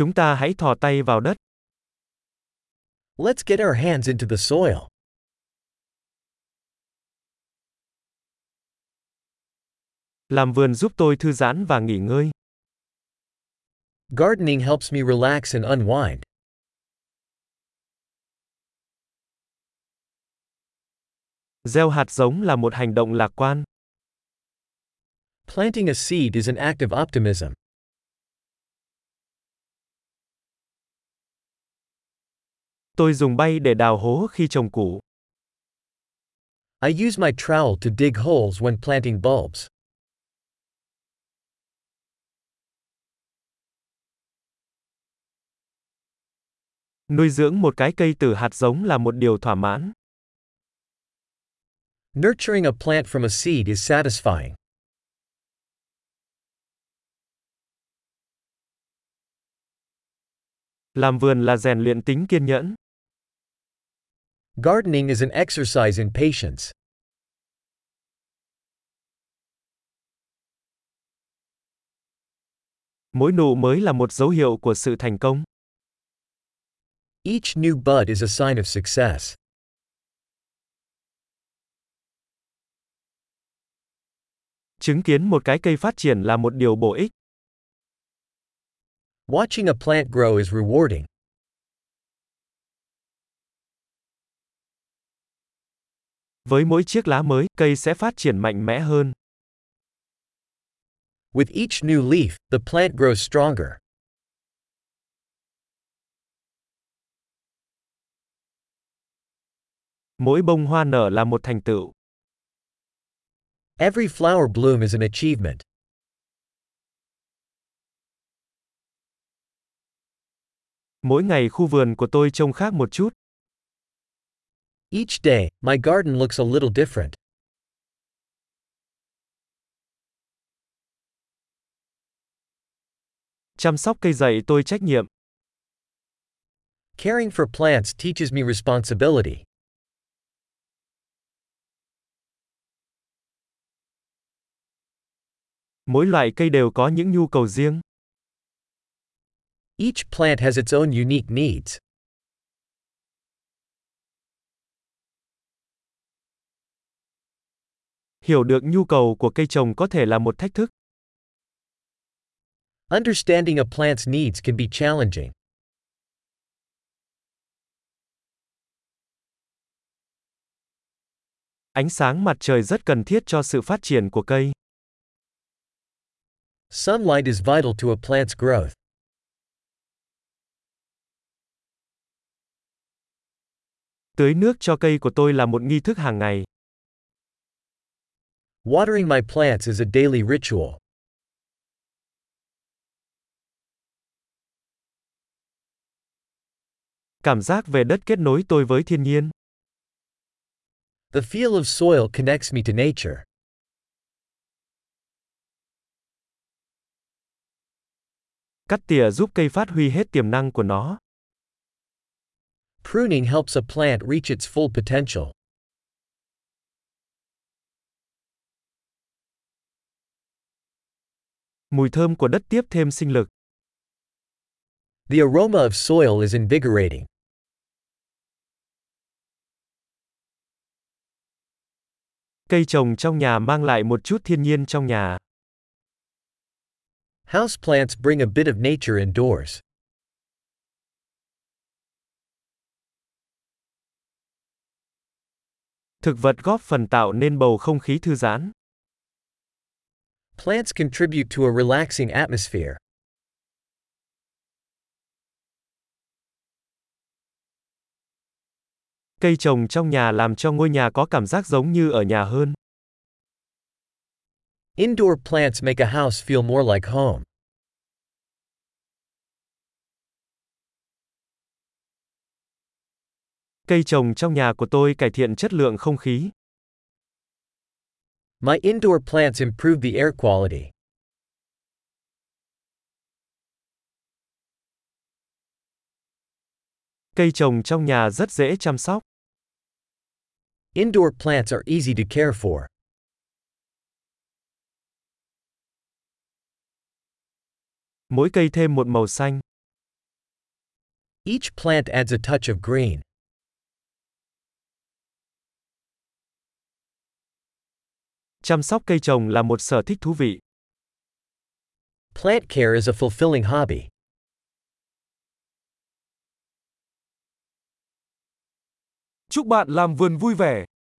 Chúng ta hãy thò tay vào đất. Let's get our hands into the soil. Làm vườn giúp tôi thư giãn và nghỉ ngơi. Gardening helps me relax and unwind. Gieo hạt giống là một hành động lạc quan. Planting a seed is an act of optimism. Tôi dùng bay để đào hố khi trồng củ. I use my trowel to dig holes when planting bulbs. Nuôi dưỡng một cái cây từ hạt giống là một điều thỏa mãn. Nurturing a plant from a seed is satisfying. Làm vườn là rèn luyện tính kiên nhẫn. Gardening is an exercise in patience. Mỗi nụ mới là một dấu hiệu của sự thành công. Each new bud is a sign of success. Chứng kiến một cái cây phát triển là một điều bổ ích. Watching a plant grow is rewarding. Với mỗi chiếc lá mới, cây sẽ phát triển mạnh mẽ hơn. With each new leaf, the plant grows stronger. Mỗi bông hoa nở là một thành tựu. Every flower bloom is an achievement. Mỗi ngày khu vườn của tôi trông khác một chút. Each day, my garden looks a little different. Chăm sóc cây dạy tôi trách nhiệm. Caring for plants teaches me responsibility. Mỗi loại cây đều có những nhu cầu riêng. Each plant has its own unique needs. Hiểu được nhu cầu của cây trồng có thể là một thách thức. Understanding a plant's needs can be challenging. Ánh sáng mặt trời rất cần thiết cho sự phát triển của cây. Sunlight is vital to a plant's growth. Tưới nước cho cây của tôi là một nghi thức hàng ngày. Watering my plants is a daily ritual. Cảm giác về đất kết nối tôi với thiên nhiên. The feel of soil connects me to nature. Cắt tỉa giúp cây phát huy hết tiềm năng của nó. Pruning helps a plant reach its full potential. Mùi thơm của đất tiếp thêm sinh lực. The aroma of soil is invigorating. Cây trồng trong nhà mang lại một chút thiên nhiên trong nhà. Houseplants bring a bit of nature indoors. Thực vật góp phần tạo nên bầu không khí thư giãn. Plants contribute to a relaxing atmosphere. Cây trồng trong nhà làm cho ngôi nhà có cảm giác giống như ở nhà hơn. Indoor plants make a house feel more like home. Cây trồng trong nhà của tôi cải thiện chất lượng không khí. My indoor plants improve the air quality. Cây trồng trong nhà rất dễ chăm sóc. Indoor plants are easy to care for. Mỗi cây thêm một màu xanh. Each plant adds a touch of green. Chăm sóc cây trồng là một sở thích thú vị. Plant care is a fulfilling hobby. Chúc bạn làm vườn vui vẻ.